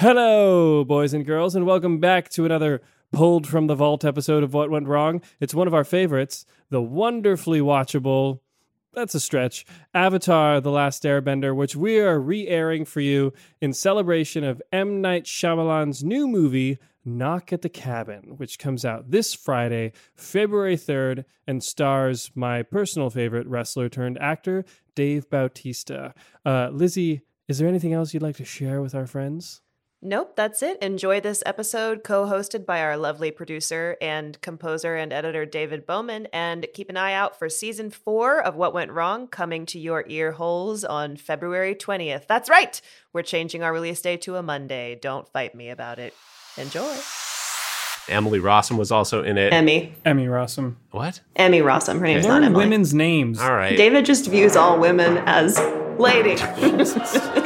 Hello, boys and girls, and welcome back to another pulled from the vault episode of What Went Wrong. It's one of our favorites, the wonderfully watchable, that's a stretch, Avatar The Last Airbender, which we are re airing for you in celebration of M. Night Shyamalan's new movie, Knock at the Cabin, which comes out this Friday, February 3rd, and stars my personal favorite wrestler turned actor, Dave Bautista. Uh, Lizzie, is there anything else you'd like to share with our friends? Nope, that's it. Enjoy this episode, co hosted by our lovely producer and composer and editor, David Bowman. And keep an eye out for season four of What Went Wrong coming to your ear holes on February 20th. That's right. We're changing our release day to a Monday. Don't fight me about it. Enjoy. Emily Rossum was also in it. Emmy. Emmy Rossum. What? Emmy Rossum. Her name's Okay. not Emily. women's names. All right. David just views all women as lady.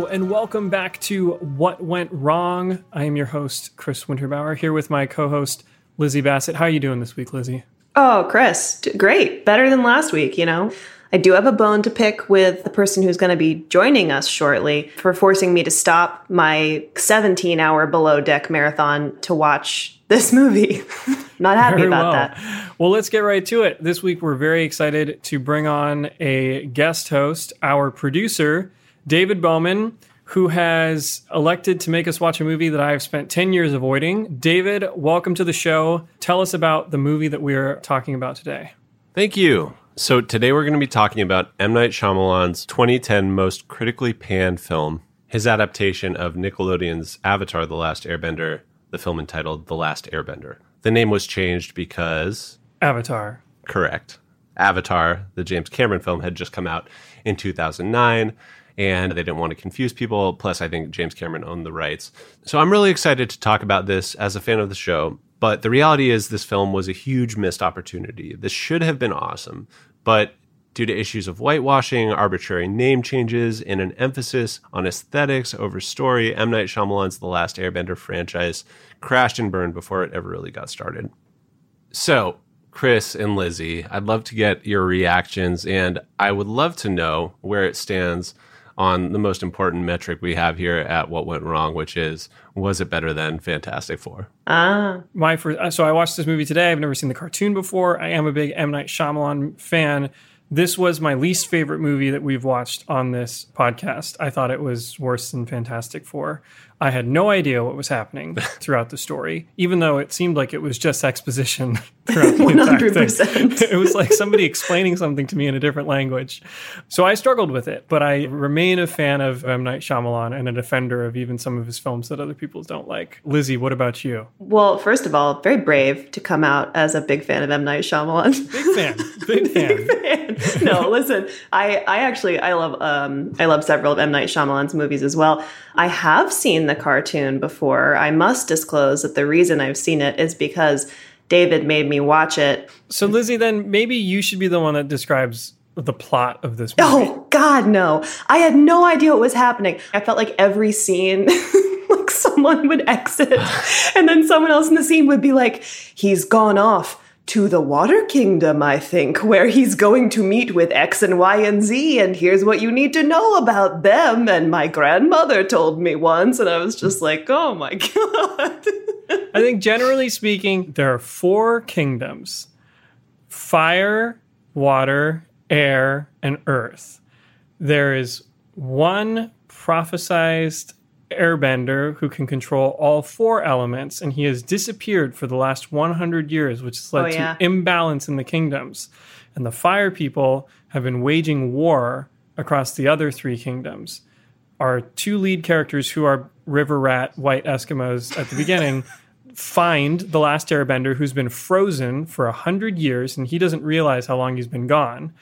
Hello, and welcome back to What Went Wrong. I am your host, Chris Winterbauer, here with my co host, Lizzie Bassett. How are you doing this week, Lizzie? Oh, Chris, great. Better than last week, you know? I do have a bone to pick with the person who's going to be joining us shortly for forcing me to stop my 17 hour below deck marathon to watch this movie. Not happy Very about well. that. Well, let's get right to it. This week, we're very excited to bring on a guest host, our producer, David Bowman, who has elected to make us watch a movie that I have spent 10 years avoiding. David, welcome to the show. Tell us about the movie that we're talking about today. Thank you. So today we're going to be talking about M. Night Shyamalan's 2010 most critically panned film, his adaptation of Nickelodeon's Avatar: The Last Airbender, the film entitled The Last Airbender. The name was changed because Avatar. correct. Avatar, the James Cameron film, had just come out in 2009, and they didn't want to confuse people. Plus, I think James Cameron owned the rights. So I'm really excited to talk about this as a fan of the show. But the reality is, this film was a huge missed opportunity. This should have been awesome, but due to issues of whitewashing, arbitrary name changes, and an emphasis on aesthetics over story, M. Night Shyamalan's The Last Airbender franchise crashed and burned before it ever really got started. So, Chris and Lizzie, I'd love to get your reactions, and I would love to know where it stands on the most important metric we have here at What Went Wrong, which is was it better than Fantastic Four? Ah, my first so I watched this movie today. I've never seen the cartoon before. I am a big M Night Shyamalan fan. This was my least favorite movie that we've watched on this podcast. I thought it was worse than Fantastic Four. I had no idea what was happening throughout the story, even though it seemed like it was just exposition throughout the entire thing. 100%. It was like somebody explaining something to me in a different language. So I struggled with it, but I remain a fan of M. Night Shyamalan and a defender of even some of his films that other people don't like. Lizzie, what about you? well, first of all, very brave to come out as a big fan of M. Night Shyamalan. Big fan. Big fan. no, listen. I, I actually I love um I love several of M Night Shyamalan's movies as well. I have seen the cartoon before. I must disclose that the reason I've seen it is because David made me watch it. So, Lizzie, then maybe you should be the one that describes the plot of this movie. Oh God, no! I had no idea what was happening. I felt like every scene. Like someone would exit, and then someone else in the scene would be like, "He's gone off to the Water Kingdom, I think, where he's going to meet with X and Y and Z, and here's what you need to know about them." And my grandmother told me once, and I was just like, "Oh my God." I think generally speaking, there are four kingdoms fire, water, air, and earth. There is one prophesized airbender who can control all four elements, and he has disappeared for the last 100 years, which has led Oh, yeah. to imbalance in the kingdoms. And the fire people have been waging war across the other three kingdoms. Our two lead characters, who are river rat white Eskimos at the beginning, find the last airbender who's been frozen for a hundred years and he doesn't realize how long he's been gone.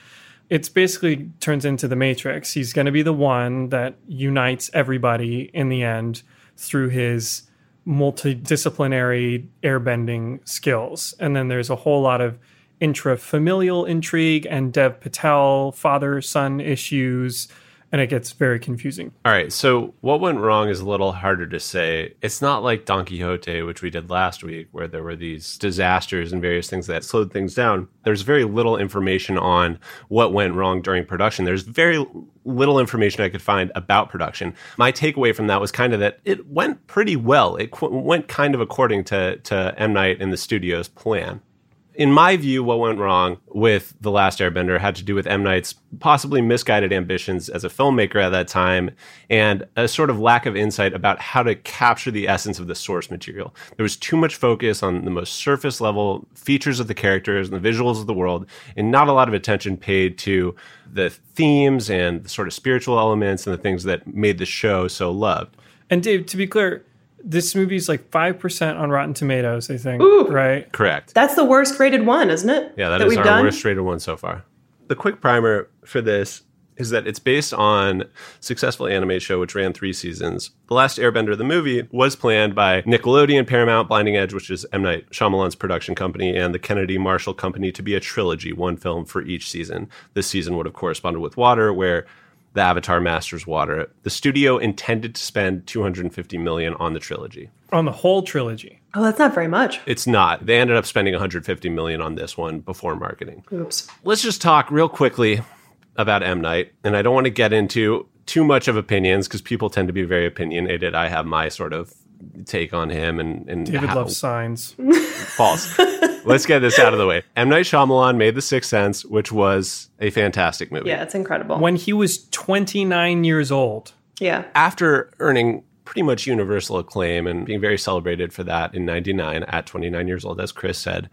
It's basically turns into the Matrix. He's going to be the one that unites everybody in the end through his multidisciplinary airbending skills. And then there's a whole lot of intrafamilial intrigue and Dev Patel father son issues and it gets very confusing. All right, so what went wrong is a little harder to say. It's not like Don Quixote, which we did last week, where there were these disasters and various things that slowed things down. There's very little information on what went wrong during production. There's very little information I could find about production. My takeaway from that was kind of that it went pretty well. It qu- went kind of according to, to M. Night and the studio's plan in my view, what went wrong with The Last Airbender had to do with M. Night's possibly misguided ambitions as a filmmaker at that time and a sort of lack of insight about how to capture the essence of the source material. There was too much focus on the most surface level features of the characters and the visuals of the world, and not a lot of attention paid to the themes and the sort of spiritual elements and the things that made the show so loved. And Dave, to be clear, this movie's like 5% on Rotten Tomatoes, I think, Ooh. right? Correct. That's the worst rated one, isn't it? Yeah, that is we've our done? worst rated one so far. The quick primer for this is that it's based on successful anime show which ran three seasons. The Last Airbender, the movie, was planned by Nickelodeon, Paramount, Blinding Edge, which is M Night Shyamalan's production company, and the Kennedy Marshall Company to be a trilogy, one film for each season. This season would have corresponded with Water, where the Avatar masters water. The studio intended to spend 250 million on the trilogy. On the whole trilogy. Oh, that's not very much. It's not. They ended up spending 150 million on this one before marketing. Oops. Let's just talk real quickly about M Night, and I don't want to get into too much of opinions because people tend to be very opinionated. I have my sort of take on him and and David how- loves signs. false. Let's get this out of the way. M Night Shyamalan made The Sixth Sense, which was a fantastic movie. Yeah, it's incredible. when he was 29 years old. yeah. after earning pretty much universal acclaim and being very celebrated for that in 99 at 29 years old as chris said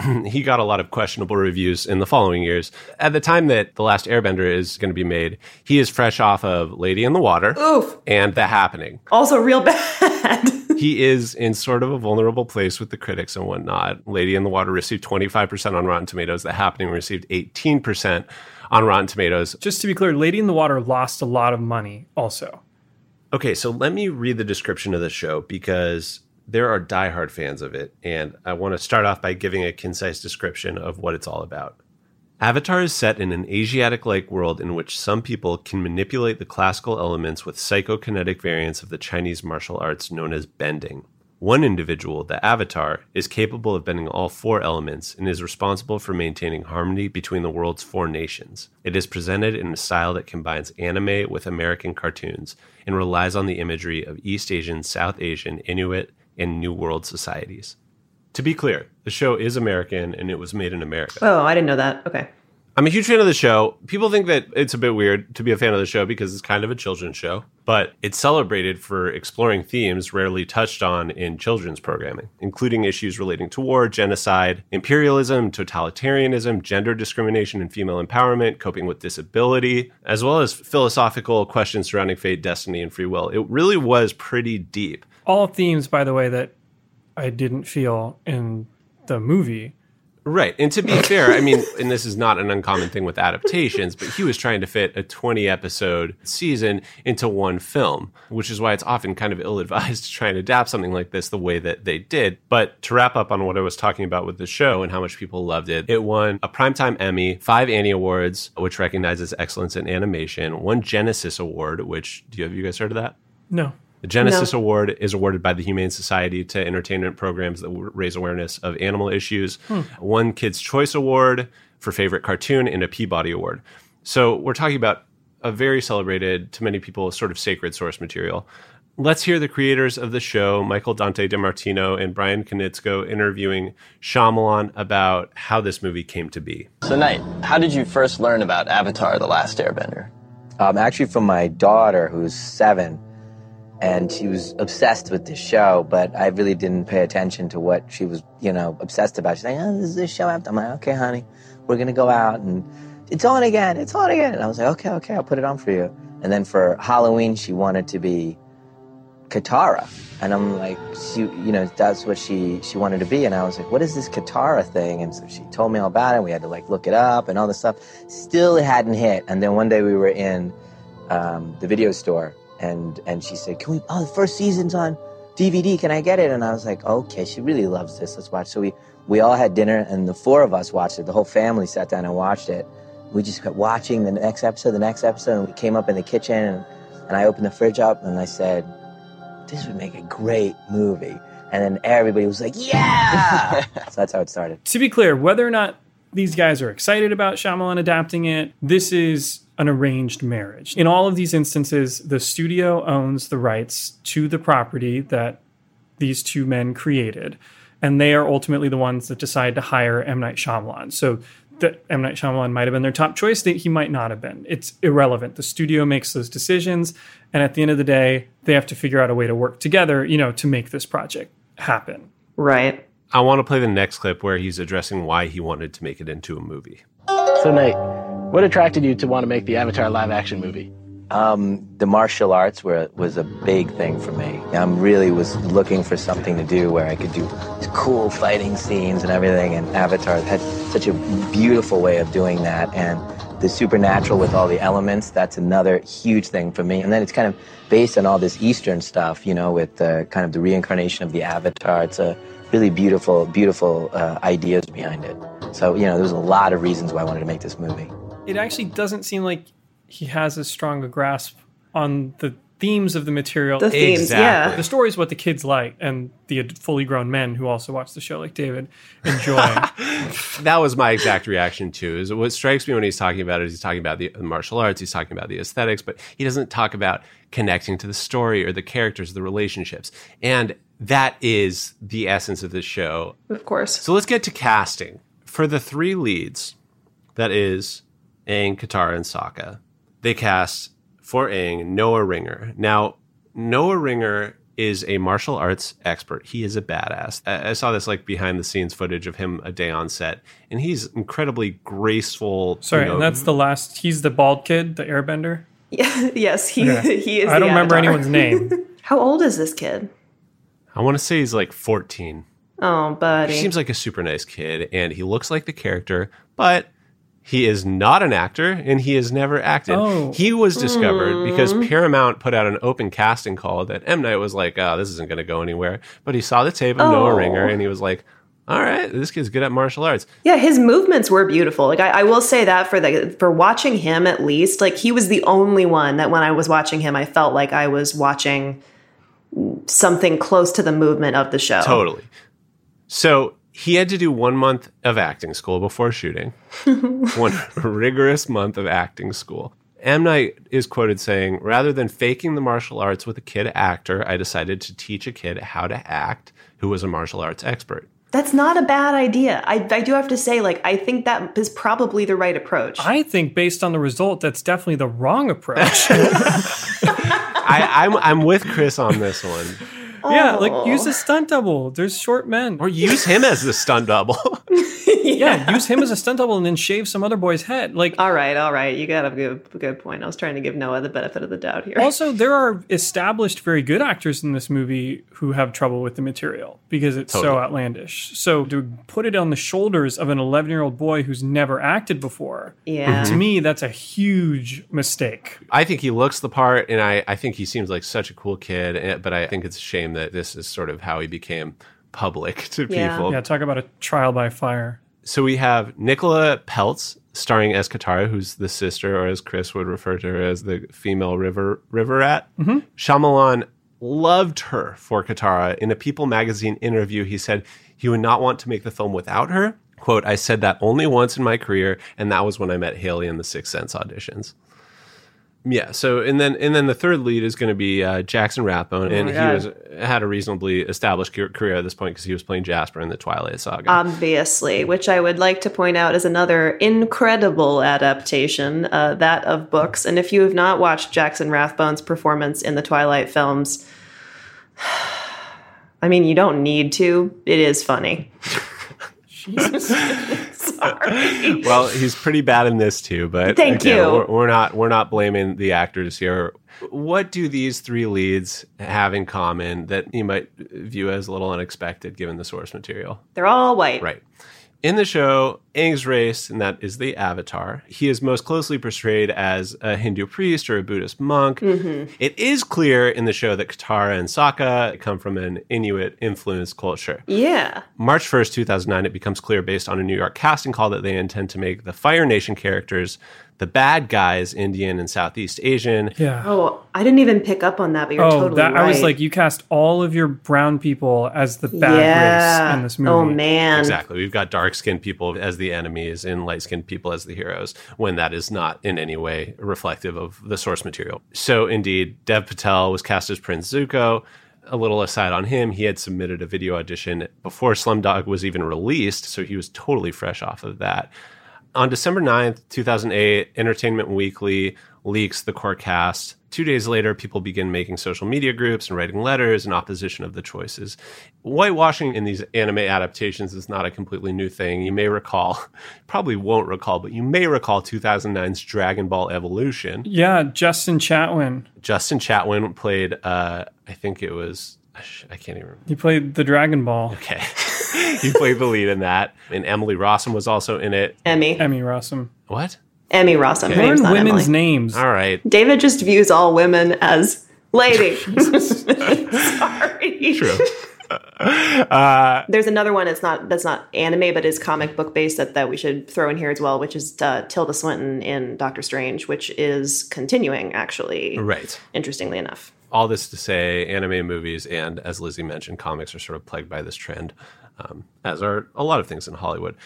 he got a lot of questionable reviews in the following years at the time that the last airbender is going to be made he is fresh off of lady in the water Oof. and the happening Also real bad. he is in sort of a vulnerable place with the critics and whatnot lady in the water received 25% on rotten tomatoes the happening received 18% on rotten tomatoes Just to be clear, Lady in the Water lost a lot of money also. Okay, so let me read the description of the show because there are diehard fans of it, and I want to start off by giving a concise description of what it's all about. Avatar is set in an Asiatic like world in which some people can manipulate the classical elements with psychokinetic variants of the Chinese martial arts known as bending. One individual, the Avatar, is capable of bending all four elements and is responsible for maintaining harmony between the world's four nations. It is presented in a style that combines anime with American cartoons and relies on the imagery of East Asian, South Asian, Inuit, and New World societies. To be clear, the show is American and it was made in America. oh, I didn't know that. Okay. I'm a huge fan of the show. People think that it's a bit weird to be a fan of the show because it's kind of a children's show, but it's celebrated for exploring themes rarely touched on in children's programming, including issues relating to war, genocide, imperialism, totalitarianism, gender discrimination and female empowerment, coping with disability, as well as philosophical questions surrounding fate, destiny, and free will. It really was pretty deep. All themes, by the way, that I didn't feel in the movie. Right. And to be fair, I mean, and this is not an uncommon thing with adaptations, but he was trying to fit a 20 episode season into one film, which is why it's often kind of ill advised to try and adapt something like this the way that they did. But to wrap up on what I was talking about with the show and how much people loved it, it won a Primetime Emmy, five Annie Awards, which recognizes excellence in animation, one Genesis Award, which, do you have you guys heard of that? No. The Genesis No. Award is awarded by the Humane Society to entertainment programs that raise awareness of animal issues. One Kids' Choice Award for favorite cartoon and a Peabody Award. So we're talking about a very celebrated, to many people, sort of sacred source material. Let's hear the creators of the show, Michael Dante DiMartino and Bryan Konietzko, interviewing Shyamalan about how this movie came to be. So, Night, how did you first learn about Avatar The Last Airbender? Um, actually, from my daughter, who's seven, and she was obsessed with this show, but I really didn't pay attention to what she was, you know, obsessed about. She's like, "Oh, this is this show." I'm like, "Okay, honey, we're gonna go out and it's on again. It's on again." And I was like, "Okay, okay, I'll put it on for you." And then for Halloween, she wanted to be Katara, and I'm like, she, you know, that's what she she wanted to be. And I was like, "What is this Katara thing?" And so she told me all about it. We had to like look it up and all this stuff. Still, it hadn't hit. And then one day we were in um, the video store, and and she said, "Can we? Oh, the first season's on DVD. Can I get it?" And I was like, "Okay, she really loves this. Let's watch." So we we all had dinner, and the four of us watched it. The whole family sat down and watched it. we just kept watching the next episode, the next episode, and we came up in the kitchen, and, and I opened the fridge up, and I said, "This would make a great movie." And then everybody was like, "Yeah!" so that's how it started. to be clear, whether or not these guys are excited about Shyamalan adapting it, this is an arranged marriage. In all of these instances, the studio owns the rights to the property that these two men created, and they are ultimately the ones that decide to hire M. Night Shyamalan. So that M. Night Shyamalan might have been their top choice, that he might not have been. It's irrelevant. The studio makes those decisions, and at the end of the day, they have to figure out a way to work together, you know, to make this project happen. Right. I want to play the next clip where he's addressing why he wanted to make it into a movie. So, Nate, what attracted you to want to make the Avatar live action movie? Um, the martial arts were was a big thing for me. I really was looking for something to do where I could do cool fighting scenes and everything. And Avatar had such a beautiful way of doing that, and the supernatural with all the elements. That's another huge thing for me. And then it's kind of based on all this Eastern stuff, you know, with the kind of the reincarnation of the Avatar. It's a really beautiful, beautiful uh, ideas behind it. So you know, there's a lot of reasons why I wanted to make this movie. It actually doesn't seem like he has as strong a grasp on the themes of the material. The themes, Exactly. yeah. the story is what the kids like, and the fully grown men who also watch the show, like David, enjoy. That was my exact reaction too. Is what strikes me when he's talking about it is he's talking about the martial arts, he's talking about the aesthetics, but he doesn't talk about connecting to the story or the characters, the relationships. And that is the essence of this show. Of course. So let's get to casting. For the three leads, that is Aang, Katara, and Sokka, they cast for Aang Noah Ringer. Now, Noah Ringer is a martial arts expert. He is a badass. I, I saw this like behind the scenes footage of him a day on set, and he's incredibly graceful. you Sorry, know, and that's the last. He's the bald kid, the Airbender. yes, he Okay. he is. I the don't remember anyone's name. How old is this kid? I want to say he's like 14. Oh, buddy. He seems like a super nice kid, and he looks like the character, but he is not an actor, and he has never acted. Oh. He was discovered because Mm. Paramount put out an open casting call that M Night was like, "Oh, this isn't going to go anywhere." But he saw the tape of Noah Oh. Ringer, and he was like, "All right, this kid's good at martial arts." Yeah, his movements were beautiful. Like I, I will say that for the for watching him at least, like he was the only one that when I was watching him, I felt like I was watching something close to the movement of the show. Totally. So he had to do one month of acting school before shooting, one rigorous month of acting school. M. Night is quoted saying, rather than faking the martial arts with a kid actor, I decided to teach a kid how to act who was a martial arts expert. That's not a bad idea. I, I do have to say, like, I think that is probably the right approach. I think based on the result, that's definitely the wrong approach. I, I'm, I'm with Chris on this one. Yeah, like use a oh. stunt double. There's short men. Or use him as the stunt double. yeah, use him as a stunt double and then shave some other boy's head. Like all right, all right. You got a good, good point. I was trying to give Noah the benefit of the doubt here. Also, there are established very good actors in this movie who have trouble with the material because it's so outlandish. So to put it on the shoulders of an 11 year old boy who's never acted before, yeah. to me, that's a huge mistake. I think he looks the part, and I, I think he seems like such a cool kid. and- But I think it's a shame that this is sort of how he became public to Yeah. people. Yeah, talk about a trial by fire. So we have Nicola Peltz starring as Katara, who's the sister, or as Chris would refer to her as the female river river rat. Mm-hmm. Shyamalan loved her for Katara. In a People magazine interview, he said he would not want to make the film without her. Quote, I said that only once in my career, and that was when I met Haley in the Sixth Sense auditions. Yeah. So and then and then the third lead is going to be uh, Jackson Rathbone, and he God. was had a reasonably established career at this point because he was playing Jasper in the Twilight Saga. Obviously, which I would like to point out is another incredible adaptation, uh, that of books. And if you have not watched Jackson Rathbone's performance in the Twilight films, I mean, you don't need to. It is funny. Jesus. Sorry. well, he's pretty bad in this too, but Thank again, you. We're, we're not we're not blaming the actors here. What do these three leads have in common that you might view as a little unexpected given the source material? They're all white. Right. In the show, Aang's race, and that is the Avatar, he is most closely portrayed as a Hindu priest or a Buddhist monk. Mm-hmm. It is clear in the show that Katara and Sokka come from an Inuit influenced culture. Yeah. March 1st, 2009, it becomes clear based on a New York casting call that they intend to make the Fire Nation characters the bad guys, Indian and Southeast Asian. Yeah. Oh, I didn't even pick up on that, but you're Oh, totally that right. I was like, you cast all of your brown people as the bad yeah. race in this oh, movie. Oh man. Exactly. We've got dark skinned people as the enemies and light skinned people as the heroes when that is not in any way reflective of the source material. So, indeed, Dev Patel was cast as Prince Zuko. A little aside on him, he had submitted a video audition before Slumdog was even released, so he was totally fresh off of that. On December 9th, 2008, Entertainment Weekly leaks the core cast. Two days later, people begin making social media groups and writing letters in opposition of the choices. Whitewashing in these anime adaptations is not a completely new thing. You may recall, probably won't recall, but you may recall 2009's Dragon Ball Evolution. Yeah, Justin Chatwin. Justin Chatwin played, uh, I think it was, I can't even remember. He played the Dragon Ball. Okay. he played the lead in that. And Emily Rossum was also in it. Emmy. Emmy Rossum. What? Emmy Rossum. Her name's Learn women's Emily. names. All right. David just views all women as lady. Sorry. True. There's another one. It's not that's not anime, but is comic book based that, that we should throw in here as well, which is uh, Tilda Swinton in Doctor Strange, which is continuing actually. Right. Interestingly enough. all this to say, anime movies and, as Lizzie mentioned, comics are sort of plagued by this trend, um, as are a lot of things in Hollywood.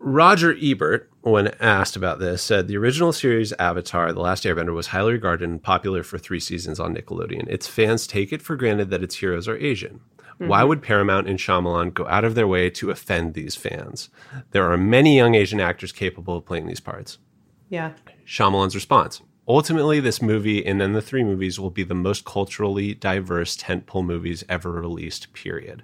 Roger Ebert, when asked about this, said the original series Avatar, The Last Airbender, was highly regarded and popular for three seasons on Nickelodeon. Its fans take it for granted that its heroes are Asian. Why would Paramount and Shyamalan go out of their way to offend these fans? There are many young Asian actors capable of playing these parts. Yeah. Shyamalan's response. Ultimately, this movie and then the three movies will be the most culturally diverse tentpole movies ever released, period.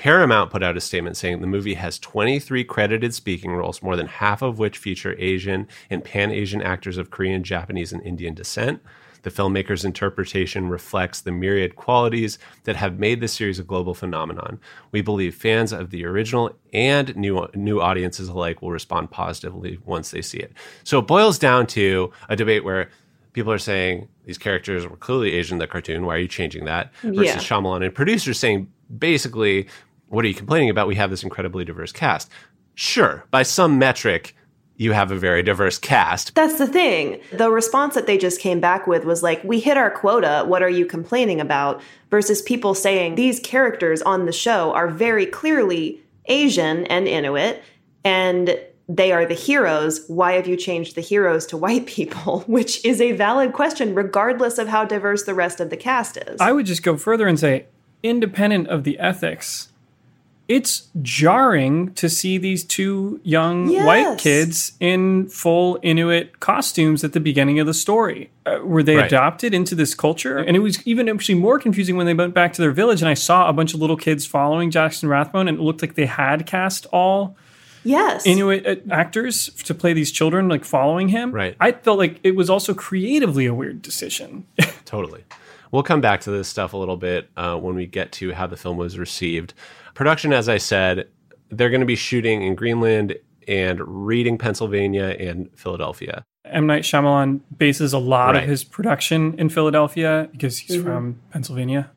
Paramount put out a statement saying the movie has 23 credited speaking roles, more than half of which feature Asian and Pan Asian actors of Korean, Japanese, and Indian descent. The filmmaker's interpretation reflects the myriad qualities that have made this series a global phenomenon. We believe fans of the original and new new audiences alike will respond positively once they see it. So it boils down to a debate where people are saying these characters were clearly Asian in the cartoon. Why are you changing that? Versus Yeah. Shyamalan and producers saying basically, what are you complaining about? We have this incredibly diverse cast. Sure, by some metric, you have a very diverse cast. That's the thing. The response that they just came back with was like, we hit our quota. What are you complaining about? Versus people saying these characters on the show are very clearly Asian and Inuit, and they are the heroes. Why have you changed the heroes to white people? Which is a valid question, regardless of how diverse the rest of the cast is. I would just go further and say, independent of the ethics, it's jarring to see these two young white kids in full Inuit costumes at the beginning of the story. Uh, were they Right. adopted into this culture? And it was even actually more confusing when they went back to their village and I saw a bunch of little kids following Jackson Rathbone and it looked like they had cast all yes. Inuit uh, actors to play these children, like following him. Right. I felt like it was also creatively a weird decision. Totally. We'll come back to this stuff a little bit uh, when we get to how the film was received. Production, as I said, they're going to be shooting in Greenland and Reading, Pennsylvania, and Philadelphia. M. Night Shyamalan bases a lot Right. of his production in Philadelphia because he's mm-hmm. from Pennsylvania.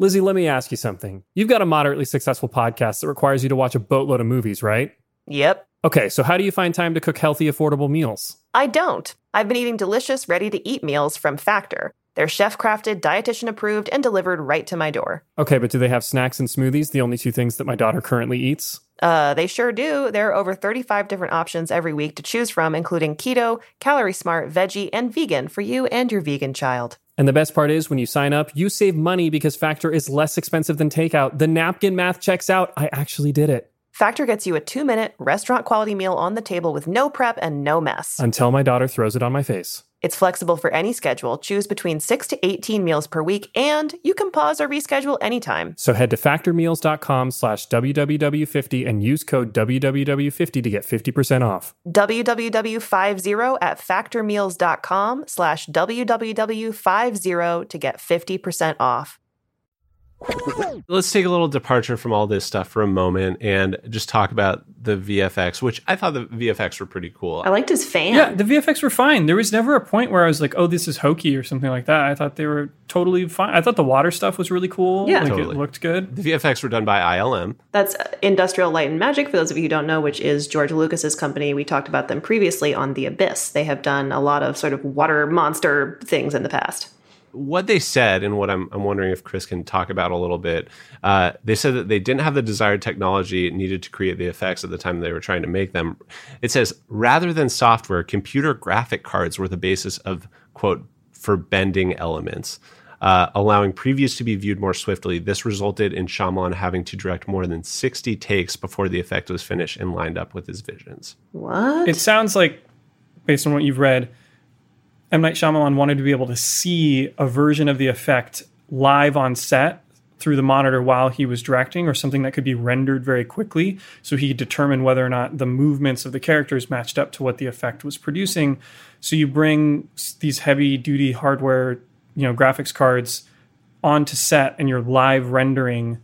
Lizzie, let me ask you something. You've got a moderately successful podcast that requires you to watch a boatload of movies, right? Yep. Okay, so how do you find time to cook healthy, affordable meals? I don't. I've been eating delicious, ready to eat meals from Factor. They're chef crafted, dietitian approved, and delivered right to my door. Okay, but do they have snacks and smoothies, the only two things that my daughter currently eats? Uh, they sure do. There are over 35 different options every week to choose from, including keto, calorie smart, veggie, and vegan for you and your vegan child. And the best part is when you sign up, you save money because Factor is less expensive than takeout. The napkin math checks out. I actually did it. Factor gets you a two minute, restaurant quality meal on the table with no prep and no mess. Until my daughter throws it on my face. It's flexible for any schedule. Choose between 6 to 18 meals per week, and you can pause or reschedule anytime. So head to factormeals.com slash WWW50 and use code WWW50 to get 50% off. www50 at factormeals.com slash www50 to get 50% off. Let's take a little departure from all this stuff for a moment and just talk about the VFX, which I thought the VFX were pretty cool. I liked his fan. Yeah, the VFX were fine. There was never a point where I was like, "Oh, this is hokey" or something like that. I thought they were totally fine. I thought the water stuff was really cool. Yeah. like Totally. it looked good. The VFX were done by ILM. That's uh, Industrial Light and Magic, for those of you who don't know, which is George Lucas's company. We talked about them previously on The Abyss. They have done a lot of sort of water monster things in the past. What they said and what I'm, I'm wondering if Chris can talk about a little bit. Uh, they said that they didn't have the desired technology needed to create the effects at the time they were trying to make them. It says rather than software, computer graphic cards were the basis of quote for bending elements. Uh, allowing previews to be viewed more swiftly. This resulted in Shyamalan having to direct more than 60 takes before the effect was finished and lined up with his visions. What? It sounds like, based on what you've read, M Night Shyamalan wanted to be able to see a version of the effect live on set through the monitor while he was directing, or something that could be rendered very quickly, so he could determine whether or not the movements of the characters matched up to what the effect was producing. So you bring these heavy duty hardware, you know, graphics cards onto set, and you're live rendering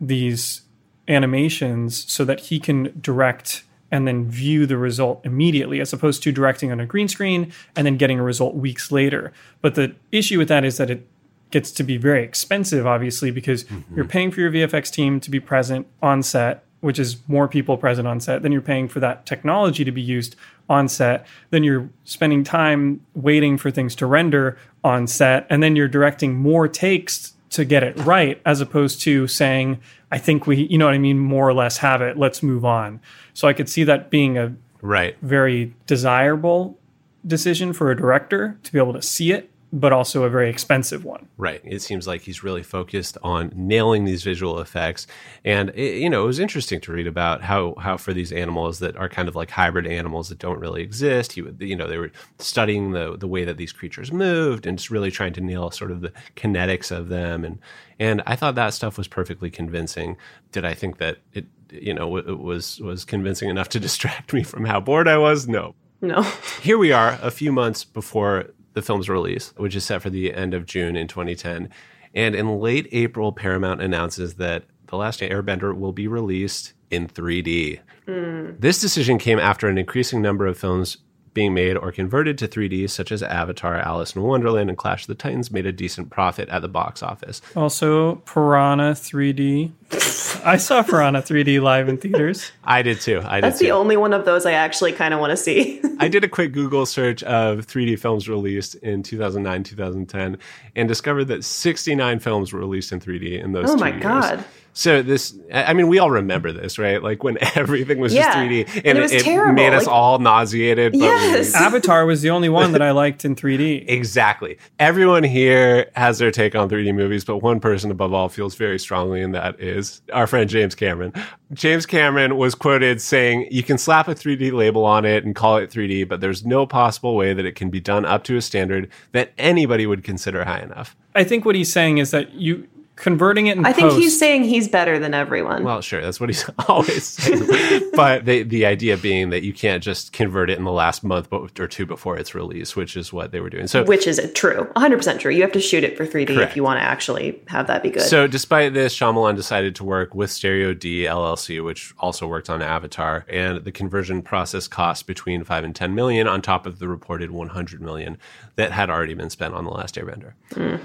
these animations so that he can direct and then view the result immediately as opposed to directing on a green screen and then getting a result weeks later. But the issue with that is that it gets to be very expensive obviously because mm-hmm. you're paying for your VFX team to be present on set which is more people present on set then you're paying for that technology to be used on set then you're spending time waiting for things to render on set and then you're directing more takes to get it right as opposed to saying i think we you know what i mean more or less have it. Let's move on. So i could see that being a Right. very desirable decision for a director to be able to see it but also a very expensive one Right. It seems like he's really focused on nailing these visual effects. And, it, you know, it was interesting to read about how, how for these animals that are kind of like hybrid animals that don't really exist, he would, you know, they were studying the, the way that these creatures moved and just really trying to nail sort of the kinetics of them. And, and I thought that stuff was perfectly convincing. Did I think that it, you know, it was, was convincing enough to distract me from how bored I was? No. no. Here we are, a few months before the film's release, which is set for the end of June in 2010. And in late April, Paramount announces that The Last Airbender will be released in 3D. Hmm. This decision came after an increasing number of films being made or converted to 3D, such as Avatar, Alice in Wonderland, and Clash of the Titans, made a decent profit at the box office. also piranha 3d i saw piranha 3d live in theaters I did too. I did That's too. the only one of those I actually kind of want to see. I did a quick Google search of 3D films released in 2009, 2010, and discovered that 69 films were released in 3D in those Oh two my years. God. So this, I I mean, we all remember this, right? Like when everything was just 3D, and, And it was terrible. made us Like- all nauseated. But we- Yes. avatar was the only one that i liked in 3d Exactly. Everyone here has their take on 3D movies, but one person above all feels very strongly, and that is our friend James Cameron. James Cameron was quoted saying, You can slap a 3D label on it and call it 3D, but there's no possible way that it can be done up to a standard that anybody would consider high enough. i think what he's saying is that you converting it in I think post, he's saying he's better than everyone. Well, sure, that's what he's always saying. but the, the idea being that you can't just convert it in the last month or two before it's released, which is what they were doing. So, which is true. 100% true. You have to shoot it for 3D Correct. if you want to actually have that be good. So, despite this, Shyamalan decided to work with Stereo D LLC, which also worked on Avatar, and the conversion process cost between five and ten million, on top of the reported one hundred million that had already been spent on the Last Airbender. Hmm.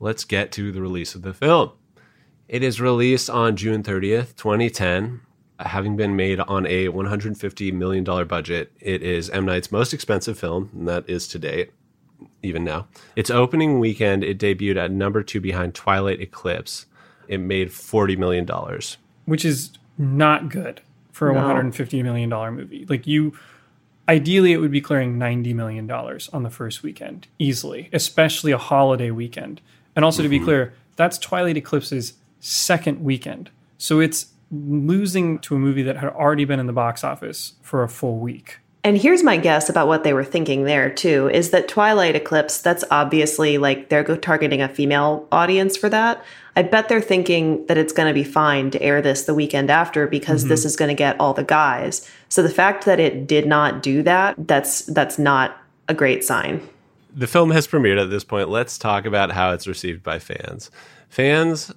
Let's get to the release of the film. It is released on June thirtieth, twenty ten. Having been made on a $150 million budget, it is M. Night's most expensive film, and that is to date even now. Its opening weekend, it debuted at number two behind Twilight Eclipse. It made $40 million. which is not good for a No. 150 million dollar movie. Like you ideally it would be clearing 90 million dollars on the first weekend easily, especially a holiday weekend. And also to be clear, that's Twilight Eclipse's second weekend. So it's losing to a movie that had already been in the box office for a full week. And here's my guess about what they were thinking there too is that Twilight Eclipse, that's obviously like they're targeting a female audience for that. I bet they're thinking that it's going to be fine to air this the weekend after because this mm-hmm. is going to get all the guys. So the fact that it did not do that, that's that's not a great sign. The film has premiered at this point. Let's talk about how it's received by fans. Fans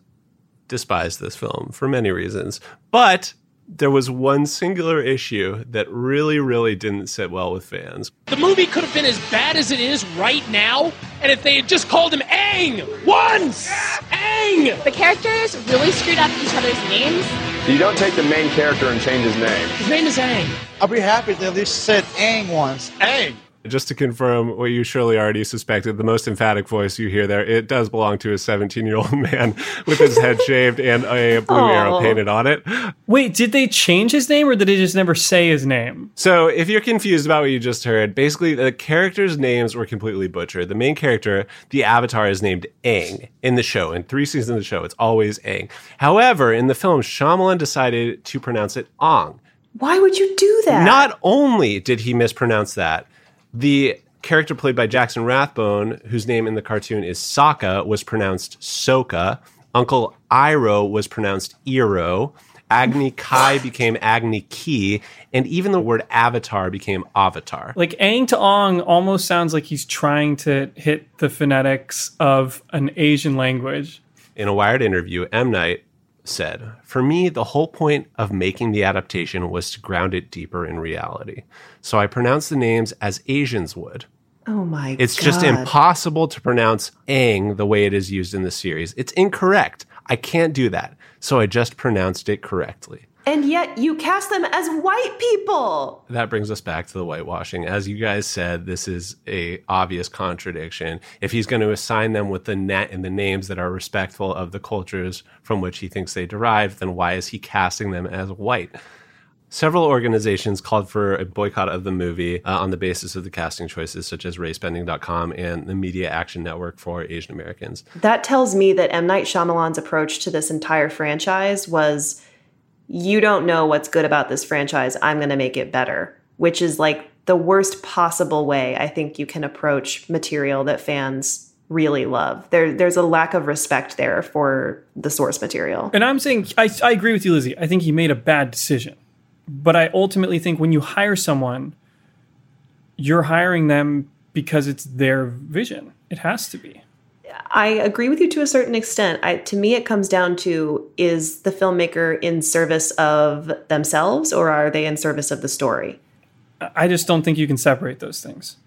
despise this film for many reasons. But there was one singular issue that really, really didn't sit well with fans. The movie could have been as bad as it is right now, and if they had just called him Aang once! Aang! The characters really screwed up each other's names. You don't take the main character and change his name. His name is Aang. I'll be happy if they at least said Aang once. Aang! Just to confirm what you surely already suspected, the most emphatic voice you hear there, it does belong to a 17 year old man with his head shaved and a blue arrow painted on it. Wait, did they change his name or did they just never say his name? So, if you're confused about what you just heard, basically the characters' names were completely butchered. The main character, the avatar, is named Aang in the show. In three seasons of the show, it's always Aang. However, in the film, Shyamalan decided to pronounce it Ong. Why would you do that? Not only did he mispronounce that, the character played by Jackson Rathbone, whose name in the cartoon is Sokka, was pronounced Soka. Uncle Iroh was pronounced Iro. Agni Kai became Agni Ki, and even the word avatar became avatar. Like Aang to Ong almost sounds like he's trying to hit the phonetics of an Asian language. In a Wired interview, M. Night said, For me, the whole point of making the adaptation was to ground it deeper in reality. So I pronounced the names as Asians would. Oh my God. It's god. just impossible to pronounce Aang the way it is used in the series. It's incorrect. I can't do that. So I just pronounced it correctly. And yet you cast them as white people. That brings us back to the whitewashing. As you guys said, this is a obvious contradiction. If he's going to assign them with the net and the names that are respectful of the cultures from which he thinks they derive, then why is he casting them as white? Several organizations called for a boycott of the movie uh, on the basis of the casting choices, such as RaceBending.com and the Media Action Network for Asian Americans. That tells me that M. Night Shyamalan's approach to this entire franchise was you don't know what's good about this franchise. I'm going to make it better, which is like the worst possible way I think you can approach material that fans really love. There, there's a lack of respect there for the source material. And I'm saying, I, I agree with you, Lizzie. I think he made a bad decision. But I ultimately think when you hire someone, you're hiring them because it's their vision. It has to be. I agree with you to a certain extent. I, to me, it comes down to is the filmmaker in service of themselves or are they in service of the story? I just don't think you can separate those things.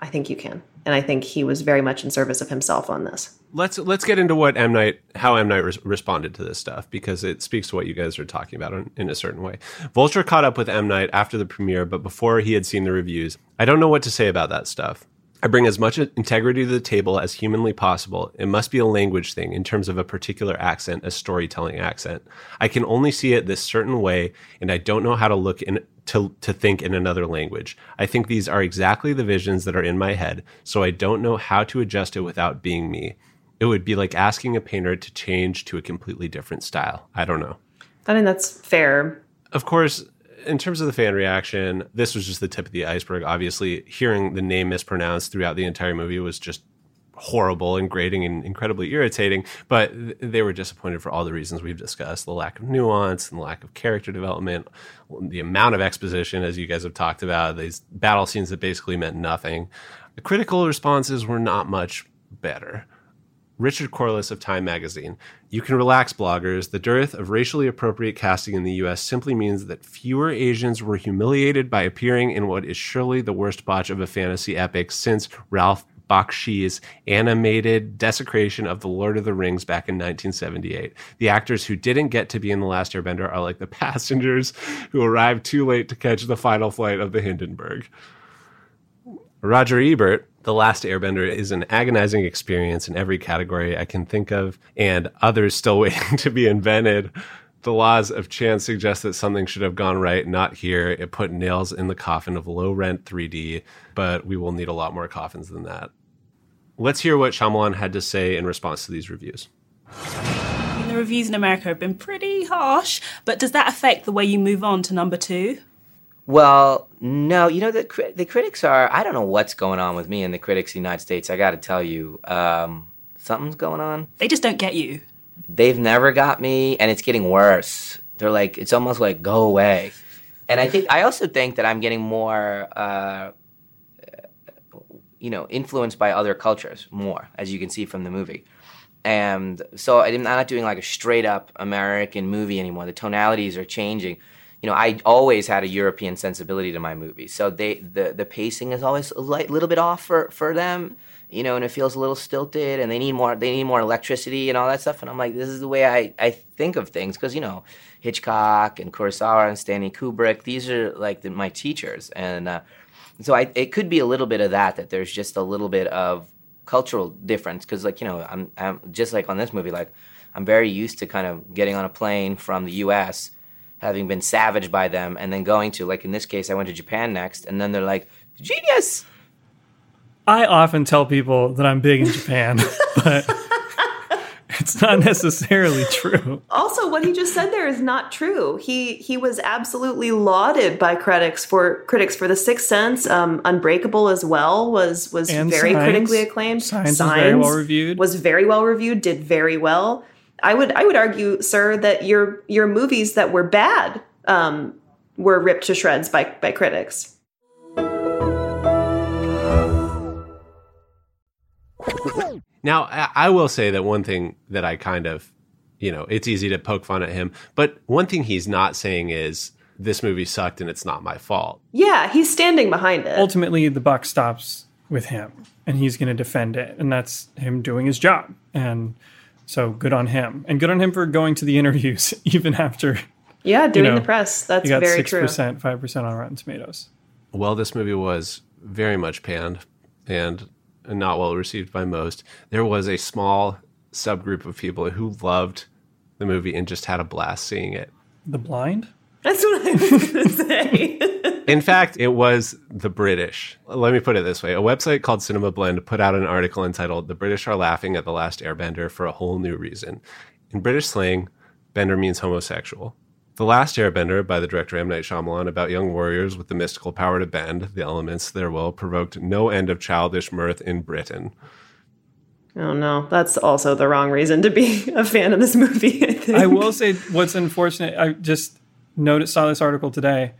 I think you can. And I think he was very much in service of himself on this. let's let's get into what M Night how M Night res- responded to this stuff because it speaks to what you guys are talking about in, in a certain way. Vulture caught up with M Night after the premiere, but before he had seen the reviews. I don't know what to say about that stuff. I bring as much integrity to the table as humanly possible. It must be a language thing in terms of a particular accent, a storytelling accent. I can only see it this certain way, and I don't know how to look in to to think in another language. I think these are exactly the visions that are in my head, so I don't know how to adjust it without being me. It would be like asking a painter to change to a completely different style. I don't know. I mean, that's fair. Of course, in terms of the fan reaction, this was just the tip of the iceberg. Obviously, hearing the name mispronounced throughout the entire movie was just horrible and grating and incredibly irritating. But they were disappointed for all the reasons we've discussed the lack of nuance and the lack of character development, the amount of exposition, as you guys have talked about, these battle scenes that basically meant nothing. The critical responses were not much better. Richard Corliss of Time magazine. You can relax, bloggers. The dearth of racially appropriate casting in the US simply means that fewer Asians were humiliated by appearing in what is surely the worst botch of a fantasy epic since Ralph Bakshi's animated desecration of The Lord of the Rings back in 1978. The actors who didn't get to be in The Last Airbender are like the passengers who arrived too late to catch the final flight of the Hindenburg. Roger Ebert, The Last Airbender is an agonizing experience in every category I can think of, and others still waiting to be invented. The laws of chance suggest that something should have gone right, not here. It put nails in the coffin of low rent 3D, but we will need a lot more coffins than that. Let's hear what Shyamalan had to say in response to these reviews. The reviews in America have been pretty harsh, but does that affect the way you move on to number two? Well, no. You know, the the critics are. I don't know what's going on with me and the critics in the United States. I got to tell you, um, something's going on. They just don't get you. They've never got me, and it's getting worse. They're like, it's almost like go away. And I think I also think that I'm getting more, uh, you know, influenced by other cultures more, as you can see from the movie. and so I'm not doing like a straight up American movie anymore. The tonalities are changing. You know, I always had a European sensibility to my movies, so they the the pacing is always a light, little bit off for for them. You know, and it feels a little stilted, and they need more they need more electricity and all that stuff. And I'm like, this is the way I I think of things because you know, Hitchcock and Kurosawa and Stanley Kubrick, these are like the, my teachers, and uh, so I, it could be a little bit of that that there's just a little bit of cultural difference because like you know I'm, I'm just like on this movie like i'm very used to kind of getting on a plane from the us having been savaged by them and then going to like in this case i went to japan next and then they're like genius I often tell people that I'm big in Japan, but it's not necessarily true. Also, what he just said there is not true. He he was absolutely lauded by critics for critics for The Sixth Sense. Um, Unbreakable as well was was And very Signs. critically acclaimed. Signs was very well reviewed. Was very well reviewed. Did very well. I would I would argue, sir, that your your movies that were bad um, were ripped to shreds by by critics. Now, I, I will say that one thing that I kind of, you know, it's easy to poke fun at him, but one thing he's not saying is this movie sucked and it's not my fault. Yeah, he's standing behind it. Ultimately, the buck stops with him, and he's going to defend it, and that's him doing his job. And so, good on him, and good on him for going to the interviews even after. Yeah, you doing know, the press. That's he got very six true. percent, five percent on Rotten Tomatoes. Well, this movie was very much panned and not well received by most. There was a small subgroup of people who loved the movie and just had a blast seeing it. The Blind. That's what I was going to say. In fact, it was the British. Let me put it this way a website called Cinema Blend put out an article entitled The British Are Laughing at the Last Airbender for a Whole New Reason. In British slang, bender means homosexual. The Last Airbender by the director M. Night Shyamalan about young warriors with the mystical power to bend the elements to their will provoked no end of childish mirth in Britain. Oh no, that's also the wrong reason to be a fan of this movie. I think. I will say what's unfortunate. I just noticed saw this article today.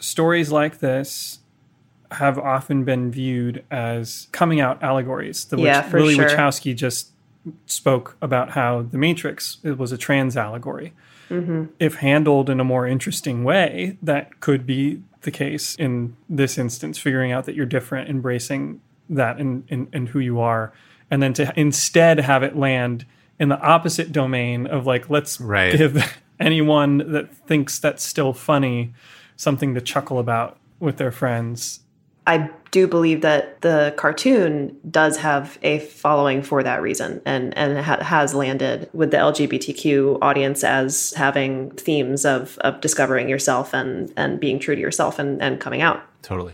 Stories like this have often been viewed as coming out allegories. The Yeah, Wach- for Lilly sure. Wachowski just spoke about how The Matrix it was a trans allegory. Mhm. If handled in a more interesting way, that could be the case in this instance. Figuring out that you're different, embracing that and in, in, who you are, and then to instead have it land in the opposite domain of like let's Right. give anyone that thinks that's still funny something to chuckle about with their friends. I do believe that the cartoon does have a following for that reason, and and ha- has landed with the LGBTQ audience as having themes of of discovering yourself and and being true to yourself and and coming out. Totally.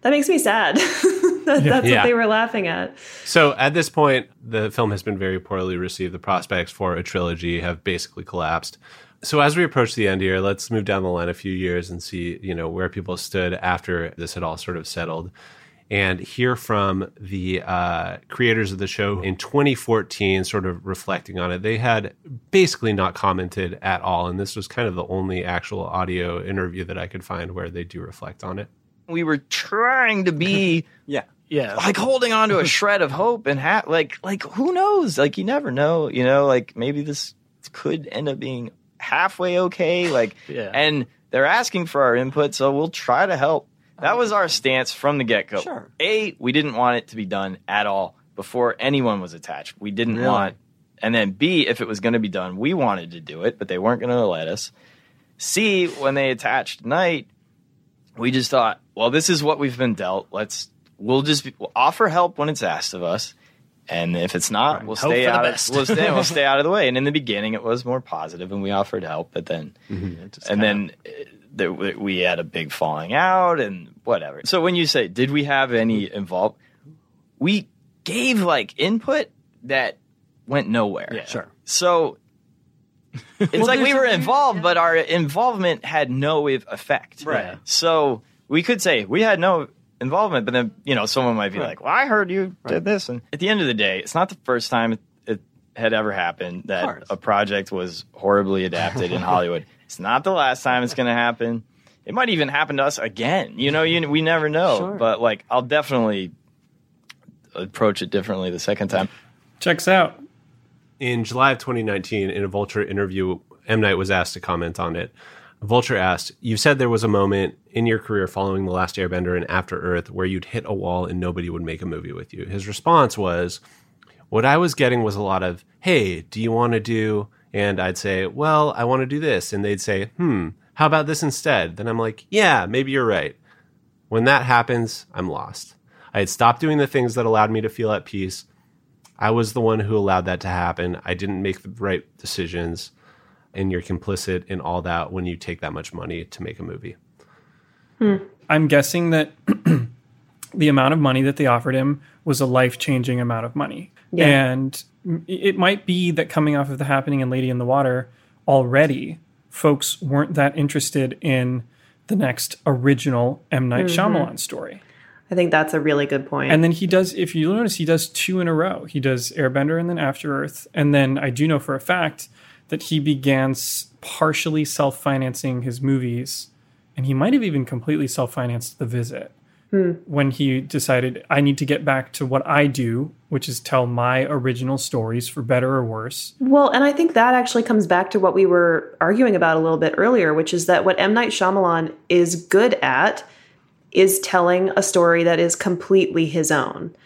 That makes me sad. that, that's Yeah. what they were laughing at. So at this point, the film has been very poorly received. The prospects for a trilogy have basically collapsed. So as we approach the end here, let's move down the line a few years and see, you know, where people stood after this had all sort of settled, and hear from the uh, creators of the show in 2014, sort of reflecting on it. They had basically not commented at all, and this was kind of the only actual audio interview that I could find where they do reflect on it. we were trying to be yeah yeah like holding on to a shred of hope and ha- like like who knows like you never know you know like maybe this could end up being halfway okay like Yeah. and they're asking for our input so we'll try to help that was our stance from the get-go Sure. a we didn't want it to be done at all before anyone was attached we didn't Really? want and then b if it was going to be done we wanted to do it but they weren't going to let us c when they attached Night, we just thought, well, this is what we've been dealt. Let's we'll just be, we'll offer help when it's asked of us, and if it's not, we'll Hope stay out. Of, we'll stay. we'll stay out of the way. And in the beginning, it was more positive, and we offered help. But then, and then uh, there, we we had a big falling out, and whatever. So when you say, did we have any involved? We gave like input that went nowhere. Yeah. Sure. So it's Well, like we were involved, but our involvement had no effect. Right. So we could say we had no involvement, but then you know someone might be Right. like, "Well, I heard you did this." And at the end of the day, it's not the first time it, it had ever happened that a project was horribly adapted in Hollywood. It's not the last time it's going to happen. It might even happen to us again. You know, you, we never know. Sure. But like, I'll definitely approach it differently the second time. Checks out. In July of 2019, in a Vulture interview, M. Night was asked to comment on it. Vulture asked, You said there was a moment in your career following The Last Airbender and After Earth where you'd hit a wall and nobody would make a movie with you. His response was, What I was getting was a lot of, Hey, do you want to do? And I'd say, Well, I want to do this. And they'd say, Hmm, how about this instead? Then I'm like, Yeah, maybe you're right. When that happens, I'm lost. I had stopped doing the things that allowed me to feel at peace. I was the one who allowed that to happen. I didn't make the right decisions and you're complicit in all that when you take that much money to make a movie. Hmm. I'm guessing that the amount of money that they offered him was a life changing amount of money. Yeah. And it might be that coming off of the happening and Lady in the Water already, folks weren't that interested in the next original M. Night mm-hmm. Shyamalan story. I think that's a really good point. And then he does, if you notice, he does two in a row. He does Airbender and then After Earth. And then I do know for a fact that he began partially self financing his movies, and he might have even completely self financed The Visit. Hmm. When he decided, I need to get back to what I do, which is tell my original stories for better or worse. Well, and I think that actually comes back to what we were arguing about a little bit earlier, which is that what M. Night Shyamalan is good at is telling a story that is completely his own.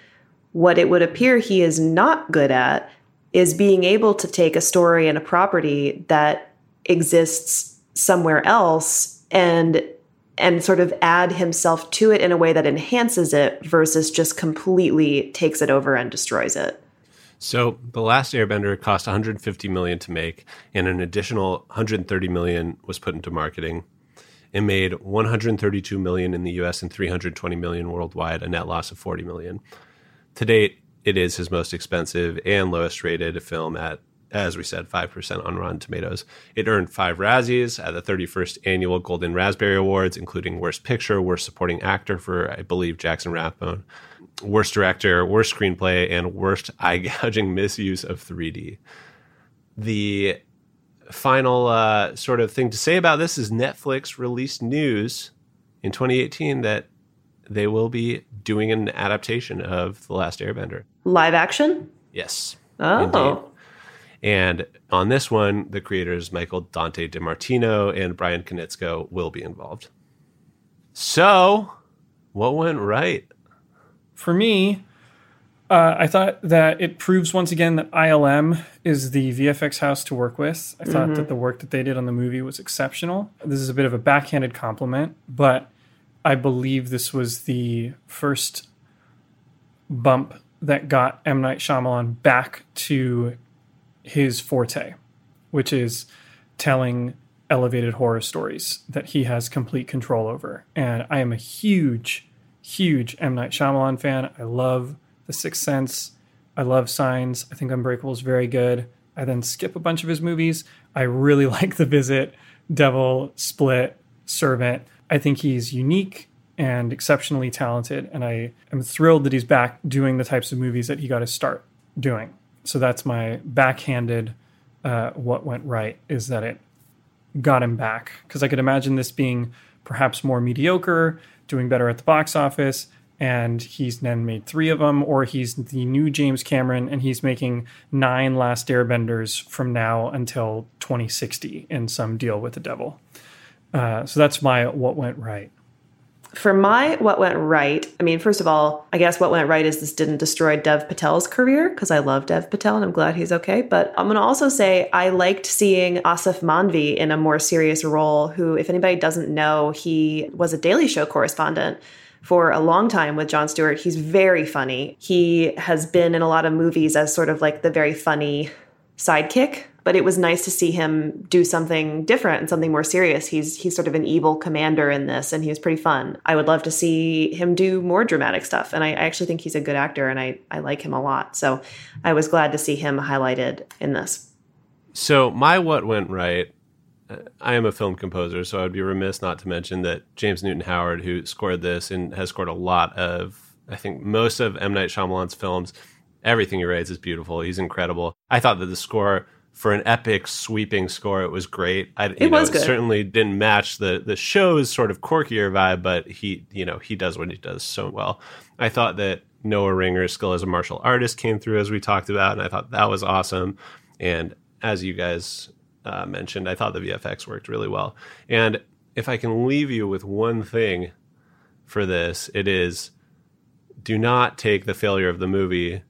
What it would appear he is not good at is being able to take a story and a property that exists somewhere else and and sort of add himself to it in a way that enhances it versus just completely takes it over and destroys it. So, The Last Airbender cost 150 million to make and an additional 130 million was put into marketing. It made 132 million in the US and 320 million worldwide, a net loss of 40 million. To date, it is his most expensive and lowest rated film at, as we said, 5% on Rotten Tomatoes. It earned five Razzies at the 31st Annual Golden Raspberry Awards, including Worst Picture, Worst Supporting Actor for, I believe, Jackson Rathbone, Worst Director, Worst Screenplay, and Worst Eye Gouging Misuse of 3D. The final uh, sort of thing to say about this is Netflix released news in 2018 that they will be doing an adaptation of The Last Airbender. Live action? Yes. Oh. Indeed. And on this one, the creators Michael Dante DiMartino and Bryan Konietzko will be involved. So, what went right? For me, uh, I thought that it proves once again that ILM is the VFX house to work with. I thought mm-hmm. that the work that they did on the movie was exceptional. This is a bit of a backhanded compliment, but I believe this was the first bump that got M. Night Shyamalan back to his forte, which is telling elevated horror stories that he has complete control over. And I am a huge, huge M. Night Shyamalan fan. I love The Sixth Sense. I love Signs. I think Unbreakable is very good. I then skip a bunch of his movies. I really like The Visit, Devil, Split, Servant. I think he's unique and exceptionally talented, and I am thrilled that he's back doing the types of movies that he got to start doing. So that's my backhanded uh, what went right is that it got him back because I could imagine this being perhaps more mediocre, doing better at the box office, and he's then made three of them, or he's the new James Cameron and he's making nine Last Airbenders from now until 2060 in some deal with the devil. Uh, so that's my what went right. For my what went right, I mean, first of all, I guess what went right is this didn't destroy Dev Patel's career because I love Dev Patel and I'm glad he's okay. But I'm going to also say I liked seeing Aasif Mandvi in a more serious role. Who, if anybody doesn't know, he was a Daily Show correspondent for a long time with Jon Stewart. He's very funny. He has been in a lot of movies as sort of like the very funny sidekick but it was nice to see him do something different and something more serious. He's he's sort of an evil commander in this, and he was pretty fun. I would love to see him do more dramatic stuff, and I, I actually think he's a good actor, and I I like him a lot. So I was glad to see him highlighted in this. So my what went right. Uh, I am a film composer, so I would be remiss not to mention that James Newton Howard, who scored this and has scored a lot of, I think, most of M. Night Shyamalan's films, everything he writes is beautiful. He's incredible. I thought that the score for an epic sweeping score, it was great. I, it know, was good. It certainly didn't match the the show's sort of quirkier vibe, but he, you know, he does what he does so well. I thought that Noah Ringer's skill as a martial artist came through as we talked about, and I thought that was awesome. And as you guys uh, mentioned, I thought the VFX worked really well. And if I can leave you with one thing for this, it is do not take the failure of the movie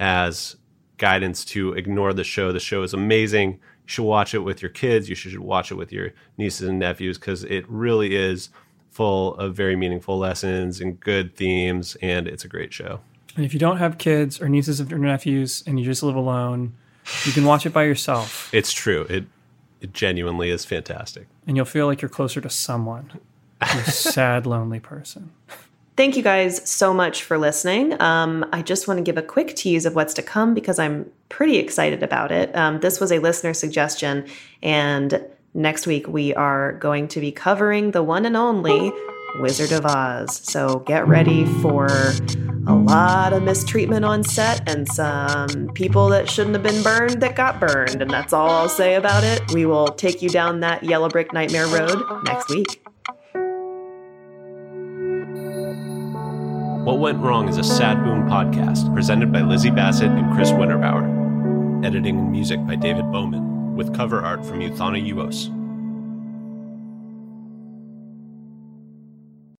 as guidance to ignore the show. The show is amazing. You should watch it with your kids. You should watch it with your nieces and nephews because it really is full of very meaningful lessons and good themes, and it's a great show. And if you don't have kids or nieces or nephews and you just live alone, you can watch it by yourself It's true. It it genuinely is fantastic. and you'll feel like you're closer to someone. You sad, lonely person. Thank you guys so much for listening. Um, I just want to give a quick tease of what's to come because I'm pretty excited about it. Um, this was a listener suggestion, and next week we are going to be covering the one and only Wizard of Oz. So get ready for a lot of mistreatment on set and some people that shouldn't have been burned that got burned. And that's all I'll say about it. We will take you down that yellow brick nightmare road next week. What Went Wrong is a Sad Boom podcast presented by Lizzie Bassett and Chris Winterbauer. Editing and music by David Bowman, with cover art from Euthana Uos.